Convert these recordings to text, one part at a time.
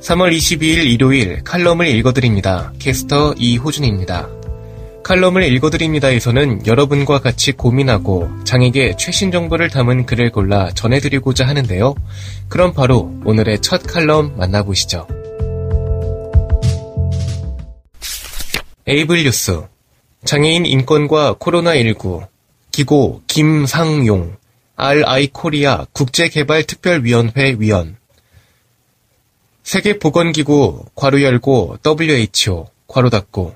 3월 22일 일요일 칼럼을 읽어드립니다. 캐스터 이호준입니다. 칼럼을 읽어드립니다에서는 여러분과 같이 고민하고 장애계 최신 정보를 담은 글을 골라 전해드리고자 하는데요. 그럼 바로 오늘의 첫 칼럼 만나보시죠. 에이블 뉴스 장애인 인권과 코로나19 기고 김상용 RI 코리아 국제개발특별위원회 위원 세계보건기구 괄호 열고 WHO 괄호 닫고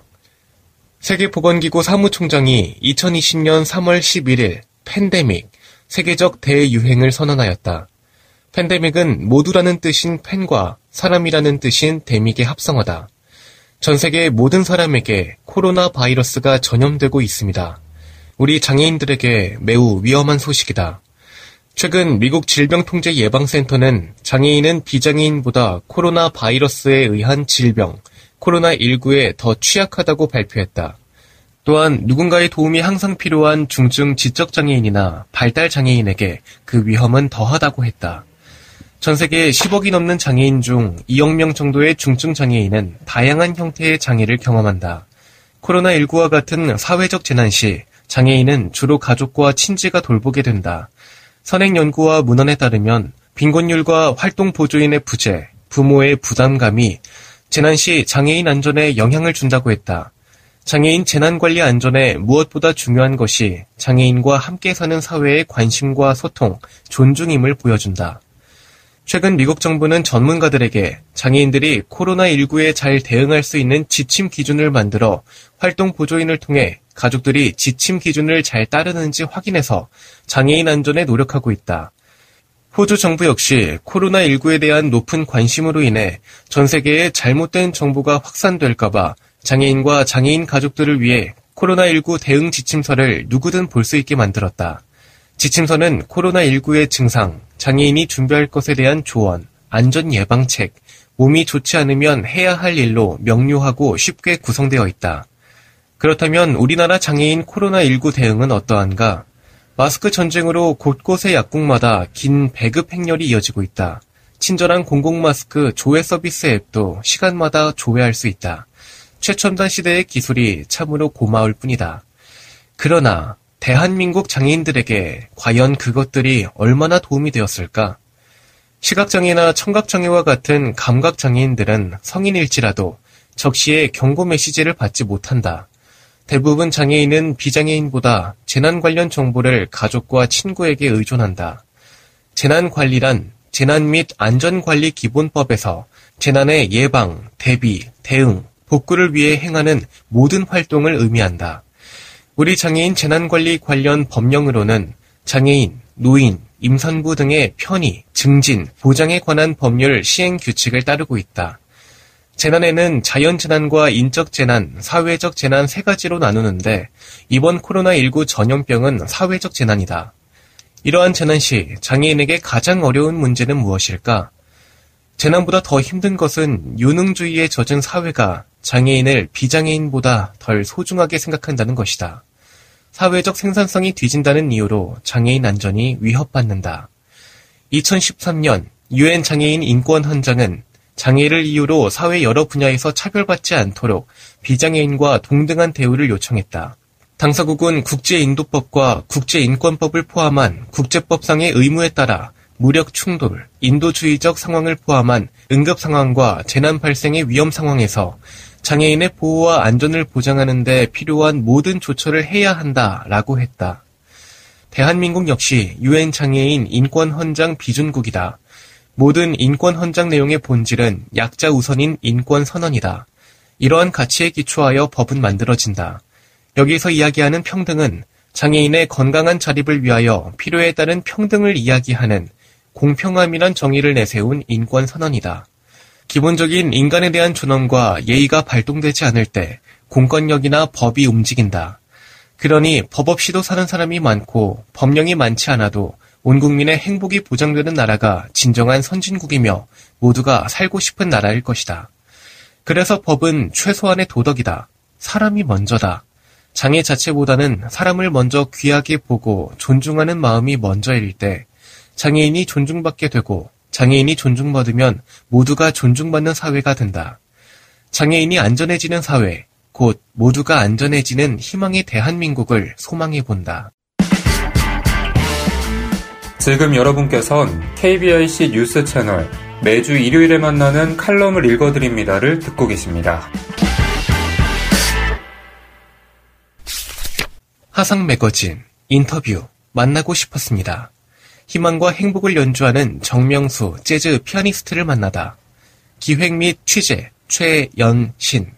세계보건기구 사무총장이 2020년 3월 11일 팬데믹 세계적 대유행을 선언하였다. 팬데믹은 모두라는 뜻인 팬과 사람이라는 뜻인 데믹의 합성어다. 전 세계 모든 사람에게 코로나 바이러스가 전염되고 있습니다. 우리 장애인들에게 매우 위험한 소식이다. 최근 미국 질병통제예방센터는 장애인은 비장애인보다 코로나 바이러스에 의한 질병, 코로나19에 더 취약하다고 발표했다. 또한 누군가의 도움이 항상 필요한 중증 지적장애인이나 발달장애인에게 그 위험은 더하다고 했다. 전 세계 10억이 넘는 장애인 중 2억 명 정도의 중증 장애인은 다양한 형태의 장애를 경험한다. 코로나19와 같은 사회적 재난 시 장애인은 주로 가족과 친지가 돌보게 된다. 선행연구와 문헌에 따르면 빈곤율과 활동 보조인의 부재, 부모의 부담감이 재난 시 장애인 안전에 영향을 준다고 했다. 장애인 재난관리 안전에 무엇보다 중요한 것이 장애인과 함께 사는 사회의 관심과 소통, 존중임을 보여준다. 최근 미국 정부는 전문가들에게 장애인들이 코로나19에 잘 대응할 수 있는 지침 기준을 만들어 활동 보조인을 통해 가족들이 지침 기준을 잘 따르는지 확인해서 장애인 안전에 노력하고 있다. 호주 정부 역시 코로나19에 대한 높은 관심으로 인해 전 세계에 잘못된 정보가 확산될까봐 장애인과 장애인 가족들을 위해 코로나19 대응 지침서를 누구든 볼 수 있게 만들었다. 지침서는 코로나19의 증상, 장애인이 준비할 것에 대한 조언, 안전 예방책, 몸이 좋지 않으면 해야 할 일로 명료하고 쉽게 구성되어 있다. 그렇다면 우리나라 장애인 코로나19 대응은 어떠한가? 마스크 전쟁으로 곳곳의 약국마다 긴 배급 행렬이 이어지고 있다. 친절한 공공마스크 조회 서비스 앱도 시간마다 조회할 수 있다. 최첨단 시대의 기술이 참으로 고마울 뿐이다. 그러나 대한민국 장애인들에게 과연 그것들이 얼마나 도움이 되었을까? 시각장애나 청각장애와 같은 감각장애인들은 성인일지라도 적시에 경고 메시지를 받지 못한다. 대부분 장애인은 비장애인보다 재난 관련 정보를 가족과 친구에게 의존한다. 재난 관리란 재난 및 안전관리 기본법에서 재난의 예방, 대비, 대응, 복구를 위해 행하는 모든 활동을 의미한다. 우리 장애인 재난관리 관련 법령으로는 장애인, 노인, 임산부 등의 편의, 증진, 보장에 관한 법률 시행 규칙을 따르고 있다. 재난에는 자연재난과 인적재난, 사회적 재난 세 가지로 나누는데 이번 코로나19 전염병은 사회적 재난이다. 이러한 재난 시 장애인에게 가장 어려운 문제는 무엇일까? 재난보다 더 힘든 것은 유능주의에 젖은 사회가 장애인을 비장애인보다 덜 소중하게 생각한다는 것이다. 사회적 생산성이 뒤진다는 이유로 장애인 안전이 위협받는다. 2013년 유엔 장애인 인권 헌장은 장애를 이유로 사회 여러 분야에서 차별받지 않도록 비장애인과 동등한 대우를 요청했다. 당사국은 국제인도법과 국제인권법을 포함한 국제법상의 의무에 따라 무력 충돌, 인도주의적 상황을 포함한 응급 상황과 재난 발생의 위험 상황에서 장애인의 보호와 안전을 보장하는 데 필요한 모든 조처를 해야 한다라고 했다. 대한민국 역시 유엔 장애인 인권 헌장 비준국이다. 모든 인권 헌장 내용의 본질은 약자 우선인 인권 선언이다. 이러한 가치에 기초하여 법은 만들어진다. 여기서 이야기하는 평등은 장애인의 건강한 자립을 위하여 필요에 따른 평등을 이야기하는 공평함이란 정의를 내세운 인권 선언이다. 기본적인 인간에 대한 존엄과 예의가 발동되지 않을 때 공권력이나 법이 움직인다. 그러니 법 없이도 사는 사람이 많고 법령이 많지 않아도 온 국민의 행복이 보장되는 나라가 진정한 선진국이며 모두가 살고 싶은 나라일 것이다. 그래서 법은 최소한의 도덕이다. 사람이 먼저다. 장애 자체보다는 사람을 먼저 귀하게 보고 존중하는 마음이 먼저일 때 장애인이 존중받게 되고 장애인이 존중받으면 모두가 존중받는 사회가 된다. 장애인이 안전해지는 사회, 곧 모두가 안전해지는 희망의 대한민국을 소망해 본다. 지금 여러분께선 KBIC 뉴스 채널 매주 일요일에 만나는 칼럼을 읽어드립니다를 듣고 계십니다. 화상 매거진 인터뷰 만나고 싶었습니다. 희망과 행복을 연주하는 정명수 재즈 피아니스트를 만나다. 기획 및 취재 최연신.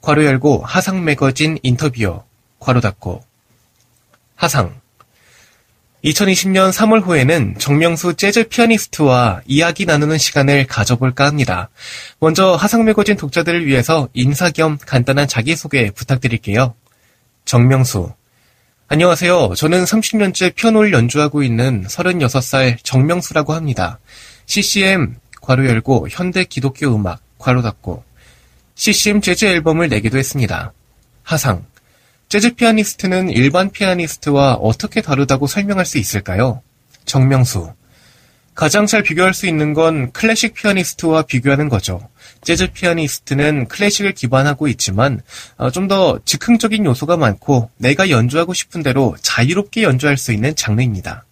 괄호 열고 하상 매거진 인터뷰어. 괄호 닫고. 하상. 2020년 3월 후에는 정명수 재즈 피아니스트와 이야기 나누는 시간을 가져볼까 합니다. 먼저 하상 매거진 독자들을 위해서 인사 겸 간단한 자기소개 부탁드릴게요. 정명수. 안녕하세요. 저는 30년째 피아노를 연주하고 있는 36살 정명수라고 합니다. CCM 괄호 열고 현대 기독교 음악 괄호 닫고 CCM 재즈 앨범을 내기도 했습니다. 하상 재즈 피아니스트는 일반 피아니스트와 어떻게 다르다고 설명할 수 있을까요? 정명수 가장 잘 비교할 수 있는 건 클래식 피아니스트와 비교하는 거죠. 재즈 피아니스트는 클래식을 기반하고 있지만 어, 좀더 즉흥적인 요소가 많고 내가 연주하고 싶은 대로 자유롭게 연주할 수 있는 장르입니다.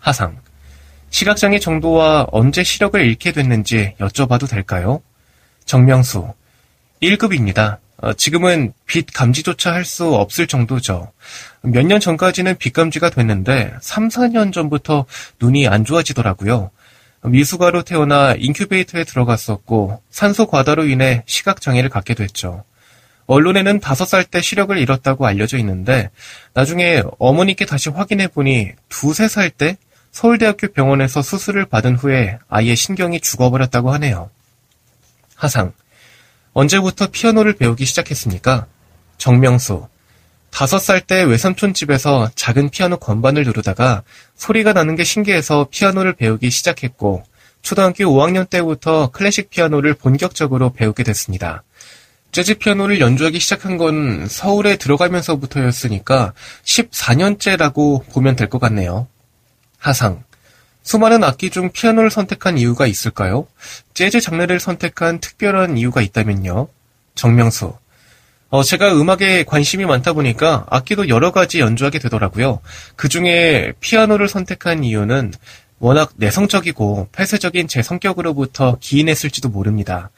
하상 시각장애 정도와 언제 시력을 잃게 됐는지 여쭤봐도 될까요? 정명수 1급입니다. 어, 지금은 빛 감지조차 할 수 없을 정도죠. 몇 년 전까지는 빛 감지가 됐는데 3, 4년 전부터 눈이 안 좋아지더라고요. 미숙아로 태어나 인큐베이터에 들어갔었고 산소 과다로 인해 시각 장애를 갖게 됐죠. 언론에는 5살 때 시력을 잃었다고 알려져 있는데 나중에 어머니께 다시 확인해 보니 2, 3살 때 서울대학교 병원에서 수술을 받은 후에 아예 신경이 죽어버렸다고 하네요. 하상 언제부터 피아노를 배우기 시작했습니까? 정명수. 다섯 살 때 외삼촌 집에서 작은 피아노 건반을 누르다가 소리가 나는 게 신기해서 피아노를 배우기 시작했고, 초등학교 5학년 때부터 클래식 피아노를 본격적으로 배우게 됐습니다. 재즈 피아노를 연주하기 시작한 건 서울에 들어가면서부터였으니까 14년째라고 보면 될 것 같네요. 하상. 수많은 악기 중 피아노를 선택한 이유가 있을까요? 재즈 장르를 선택한 특별한 이유가 있다면요. 정명수. 어, 제가 음악에 관심이 많다 보니까 악기도 여러 가지 연주하게 되더라고요. 그 중에 피아노를 선택한 이유는 워낙 내성적이고 폐쇄적인 제 성격으로부터 기인했을지도 모릅니다.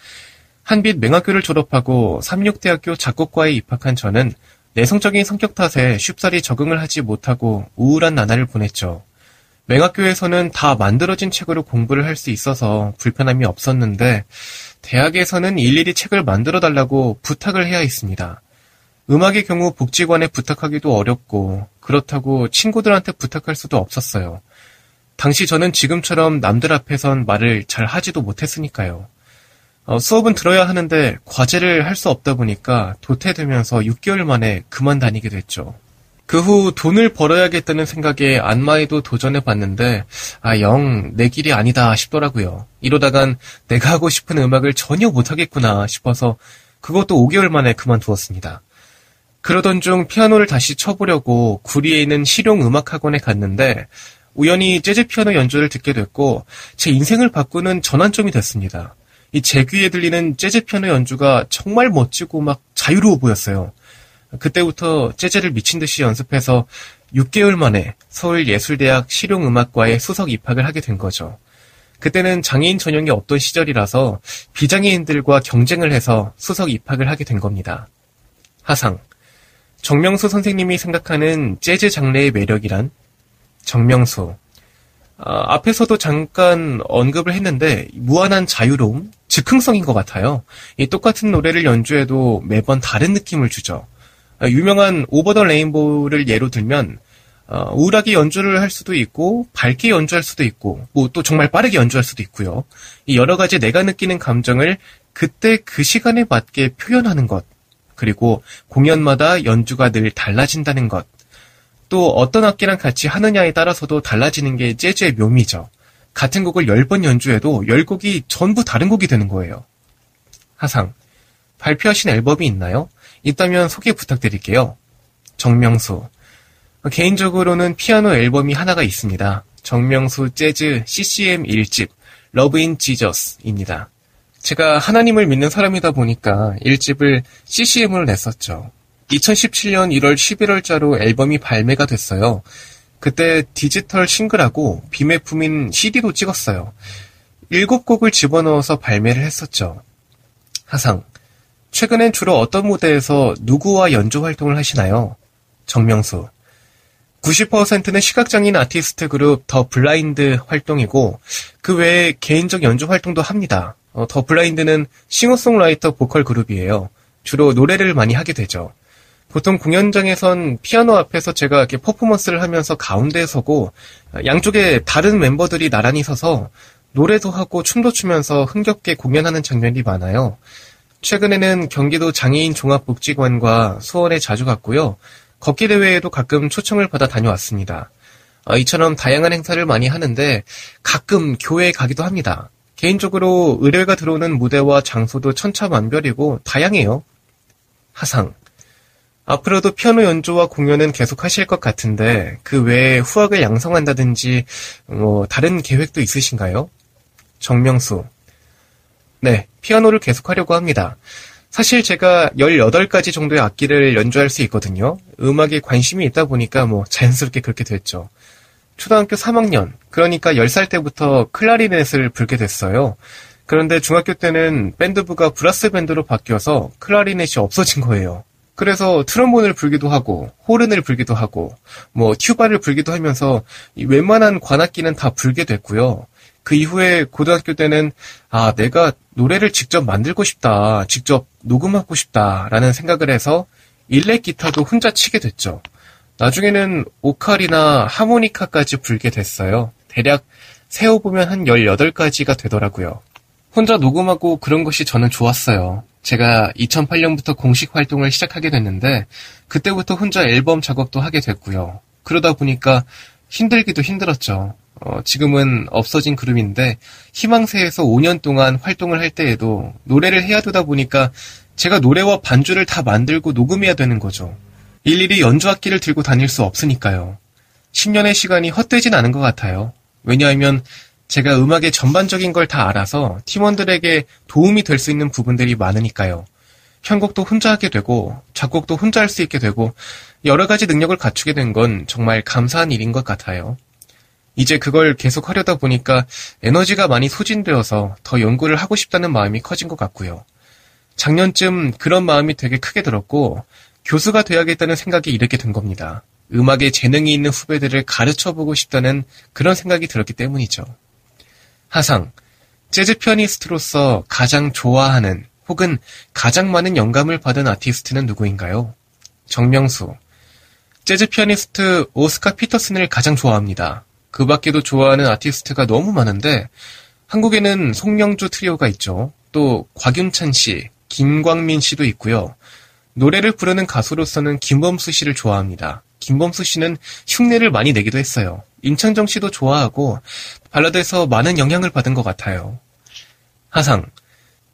한빛 맹학교를 졸업하고 삼육대학교 작곡과에 입학한 저는 내성적인 성격 탓에 쉽사리 적응을 하지 못하고 우울한 나날을 보냈죠. 맹학교에서는 다 만들어진 책으로 공부를 할 수 있어서 불편함이 없었는데 대학에서는 일일이 책을 만들어 달라고 부탁을 해야 했습니다. 음악의 경우 복지관에 부탁하기도 어렵고 그렇다고 친구들한테 부탁할 수도 없었어요. 당시 저는 지금처럼 남들 앞에선 말을 잘 하지도 못했으니까요. 어, 수업은 들어야 하는데 과제를 할 수 없다 보니까 도태되면서 6개월 만에 그만 다니게 됐죠. 그 후 돈을 벌어야겠다는 생각에 안마에도 도전해 봤는데 아 영 내 길이 아니다 싶더라고요. 이러다간 내가 하고 싶은 음악을 전혀 못하겠구나 싶어서 그것도 5개월 만에 그만두었습니다. 그러던 중 피아노를 다시 쳐보려고 구리에 있는 실용 음악 학원에 갔는데 우연히 재즈 피아노 연주를 듣게 됐고 제 인생을 바꾸는 전환점이 됐습니다. 이 제 귀에 들리는 재즈 피아노 연주가 정말 멋지고 막 자유로워 보였어요. 그때부터 재즈를 미친 듯이 연습해서 6개월 만에 서울예술대학 실용음악과에 수석 입학을 하게 된 거죠. 그때는 장애인 전형이 없던 시절이라서 비장애인들과 경쟁을 해서 수석 입학을 하게 된 겁니다. 하상. 정명수 선생님이 생각하는 재즈 장르의 매력이란? 정명수. 아, 앞에서도 잠깐 언급을 했는데 무한한 자유로움, 즉흥성인 것 같아요. 이 똑같은 노래를 연주해도 매번 다른 느낌을 주죠. 아, 유명한 오버 더 레인보우를 예로 들면 어, 우울하게 연주를 할 수도 있고 밝게 연주할 수도 있고 뭐 또 정말 빠르게 연주할 수도 있고요. 이 여러 가지 내가 느끼는 감정을 그때 그 시간에 맞게 표현하는 것 그리고 공연마다 연주가 늘 달라진다는 것. 또 어떤 악기랑 같이 하느냐에 따라서도 달라지는 게 재즈의 묘미죠. 같은 곡을 10번 연주해도 10곡이 전부 다른 곡이 되는 거예요. 하상, 발표하신 앨범이 있나요? 있다면 소개 부탁드릴게요. 정명수, 개인적으로는 피아노 앨범이 하나가 있습니다. 정명수 재즈 CCM 1집, Love in Jesus입니다. 제가 하나님을 믿는 사람이다 보니까 1집을 CCM으로 냈었죠. 2017년 1월 11월자로 앨범이 발매가 됐어요. 그때 디지털 싱글하고 비매품인 CD도 찍었어요. 7곡을 집어넣어서 발매를 했었죠. 하상, 최근엔 주로 어떤 무대에서 누구와 연주 활동을 하시나요? 정명수, 90%는 시각장애인 아티스트 그룹 더 블라인드 활동이고 그 외에 개인적 연주 활동도 합니다. 어, 더 블라인드는 싱어송라이터 보컬 그룹이에요. 주로 노래를 많이 하게 되죠. 보통 공연장에선 피아노 앞에서 제가 이렇게 퍼포먼스를 하면서 가운데에 서고 양쪽에 다른 멤버들이 나란히 서서 노래도 하고 춤도 추면서 흥겹게 공연하는 장면이 많아요. 최근에는 경기도 장애인 종합복지관과 수원에 자주 갔고요. 걷기 대회에도 가끔 초청을 받아 다녀왔습니다. 어, 이처럼 다양한 행사를 많이 하는데 가끔 교회에 가기도 합니다. 개인적으로 의뢰가 들어오는 무대와 장소도 천차만별이고 다양해요. 하상. 앞으로도 피아노 연주와 공연은 계속 하실 것 같은데 그 외에 후학을 양성한다든지 뭐 다른 계획도 있으신가요? 정명수. 네, 피아노를 계속 하려고 합니다. 사실 제가 18가지 정도의 악기를 연주할 수 있거든요. 음악에 관심이 있다 보니까 뭐 자연스럽게 그렇게 됐죠. 초등학교 3학년, 그러니까 10살 때부터 클라리넷을 불게 됐어요. 그런데 중학교 때는 밴드부가 브라스 밴드로 바뀌어서 클라리넷이 없어진 거예요. 그래서 트럼본을 불기도 하고 호른을 불기도 하고 뭐 튜바를 불기도 하면서 웬만한 관악기는 다 불게 됐고요. 그 이후에 고등학교 때는 아 내가 노래를 직접 만들고 싶다, 직접 녹음하고 싶다라는 생각을 해서 일렉 기타도 혼자 치게 됐죠. 나중에는 오칼이나 하모니카까지 불게 됐어요. 대략 세어보면 한 18가지가 되더라고요. 혼자 녹음하고 그런 것이 저는 좋았어요. 제가 2008년부터 공식 활동을 시작하게 됐는데 그때부터 혼자 앨범 작업도 하게 됐고요. 그러다 보니까 힘들기도 힘들었죠. 어, 지금은 없어진 그룹인데 희망새에서 5년 동안 활동을 할 때에도 노래를 해야 되다 보니까 제가 노래와 반주를 다 만들고 녹음해야 되는 거죠. 일일이 연주악기를 들고 다닐 수 없으니까요. 10년의 시간이 헛되진 않은 것 같아요. 왜냐하면 제가 음악의 전반적인 걸 다 알아서 팀원들에게 도움이 될 수 있는 부분들이 많으니까요. 편곡도 혼자 하게 되고 작곡도 혼자 할 수 있게 되고 여러 가지 능력을 갖추게 된 건 정말 감사한 일인 것 같아요. 이제 그걸 계속 하려다 보니까 에너지가 많이 소진되어서 더 연구를 하고 싶다는 마음이 커진 것 같고요. 작년쯤 그런 마음이 되게 크게 들었고 교수가 돼야겠다는 생각이 이렇게 된 겁니다. 음악에 재능이 있는 후배들을 가르쳐 보고 싶다는 그런 생각이 들었기 때문이죠. 하상, 재즈 피아니스트로서 가장 좋아하는 혹은 가장 많은 영감을 받은 아티스트는 누구인가요? 정명수, 재즈 피아니스트 오스카 피터슨을 가장 좋아합니다. 그 밖에도 좋아하는 아티스트가 너무 많은데 한국에는 송명주 트리오가 있죠. 또 곽윤찬 씨, 김광민 씨도 있고요. 노래를 부르는 가수로서는 김범수 씨를 좋아합니다. 김범수 씨는 흉내를 많이 내기도 했어요. 임창정 씨도 좋아하고 발라드에서 많은 영향을 받은 것 같아요. 하상,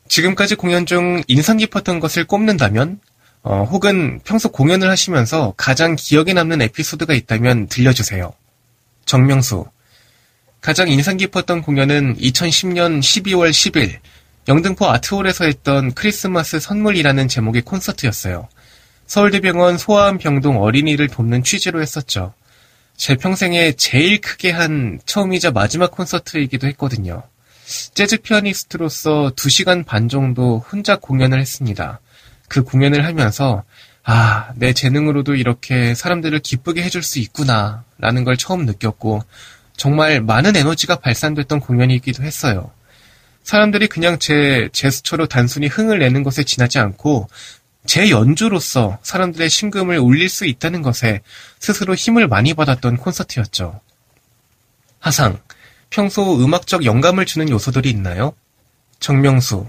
지금까지 공연 중 인상 깊었던 것을 꼽는다면 어, 혹은 평소 공연을 하시면서 가장 기억에 남는 에피소드가 있다면 들려주세요. 정명수. 가장 인상 깊었던 공연은 2010년 12월 10일 영등포 아트홀에서 했던 크리스마스 선물이라는 제목의 콘서트였어요. 서울대병원 소아암병동 어린이를 돕는 취지로 했었죠. 제 평생에 제일 크게 한 처음이자 마지막 콘서트이기도 했거든요. 재즈 피아니스트로서 2시간 반 정도 혼자 공연을 했습니다. 그 공연을 하면서 아, 내 재능으로도 이렇게 사람들을 기쁘게 해줄 수 있구나, 라는 걸 처음 느꼈고, 정말 많은 에너지가 발산됐던 공연이기도 했어요. 사람들이 그냥 제 제스처로 단순히 흥을 내는 것에 지나지 않고, 제 연주로서 사람들의 심금을 울릴 수 있다는 것에 스스로 힘을 많이 받았던 콘서트였죠. 하상, 평소 음악적 영감을 주는 요소들이 있나요? 정명수,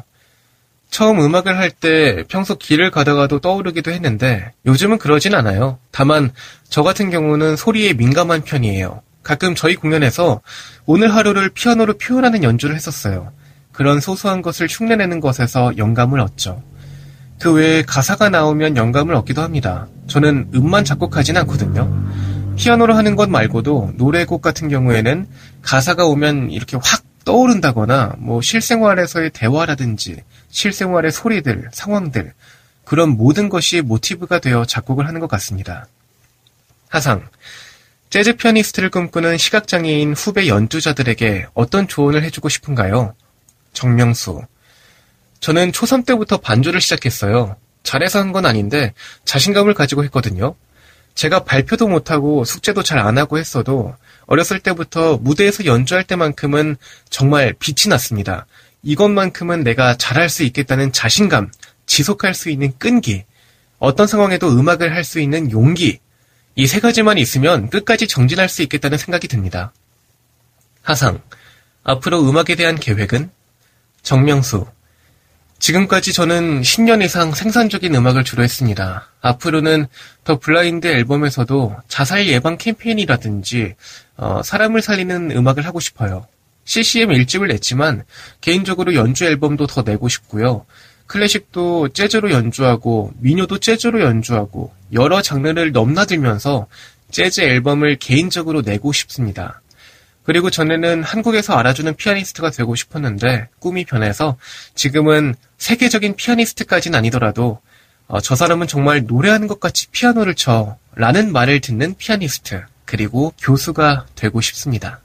처음 음악을 할 때 평소 길을 가다가도 떠오르기도 했는데 요즘은 그러진 않아요. 다만 저 같은 경우는 소리에 민감한 편이에요. 가끔 저희 공연에서 오늘 하루를 피아노로 표현하는 연주를 했었어요. 그런 소소한 것을 흉내내는 것에서 영감을 얻죠. 그 외에 가사가 나오면 영감을 얻기도 합니다. 저는 음만 작곡하진 않거든요. 피아노로 하는 것 말고도 노래곡 같은 경우에는 가사가 오면 이렇게 확 떠오른다거나 뭐 실생활에서의 대화라든지 실생활의 소리들, 상황들 그런 모든 것이 모티브가 되어 작곡을 하는 것 같습니다. 하상 재즈 피아니스트를 꿈꾸는 시각장애인 후배 연주자들에게 어떤 조언을 해주고 싶은가요? 정명수 저는 초3 때부터 반주를 시작했어요. 잘해서 한 건 아닌데 자신감을 가지고 했거든요. 제가 발표도 못하고 숙제도 잘 안 하고 했어도 어렸을 때부터 무대에서 연주할 때만큼은 정말 빛이 났습니다. 이것만큼은 내가 잘할 수 있겠다는 자신감, 지속할 수 있는 끈기, 어떤 상황에도 음악을 할 수 있는 용기, 이 세 가지만 있으면 끝까지 정진할 수 있겠다는 생각이 듭니다. 하상, 앞으로 음악에 대한 계획은? 정명수, 지금까지 저는 10년 이상 생산적인 음악을 주로 했습니다. 앞으로는 더 블라인드 앨범에서도 자살 예방 캠페인이라든지 어, 사람을 살리는 음악을 하고 싶어요. CCM 1집을 냈지만 개인적으로 연주 앨범도 더 내고 싶고요. 클래식도 재즈로 연주하고 민요도 재즈로 연주하고 여러 장르를 넘나들면서 재즈 앨범을 개인적으로 내고 싶습니다. 그리고 전에는 한국에서 알아주는 피아니스트가 되고 싶었는데 꿈이 변해서 지금은 세계적인 피아니스트까지는 아니더라도 어, 저 사람은 정말 노래하는 것 같이 피아노를 쳐 라는 말을 듣는 피아니스트 그리고 교수가 되고 싶습니다.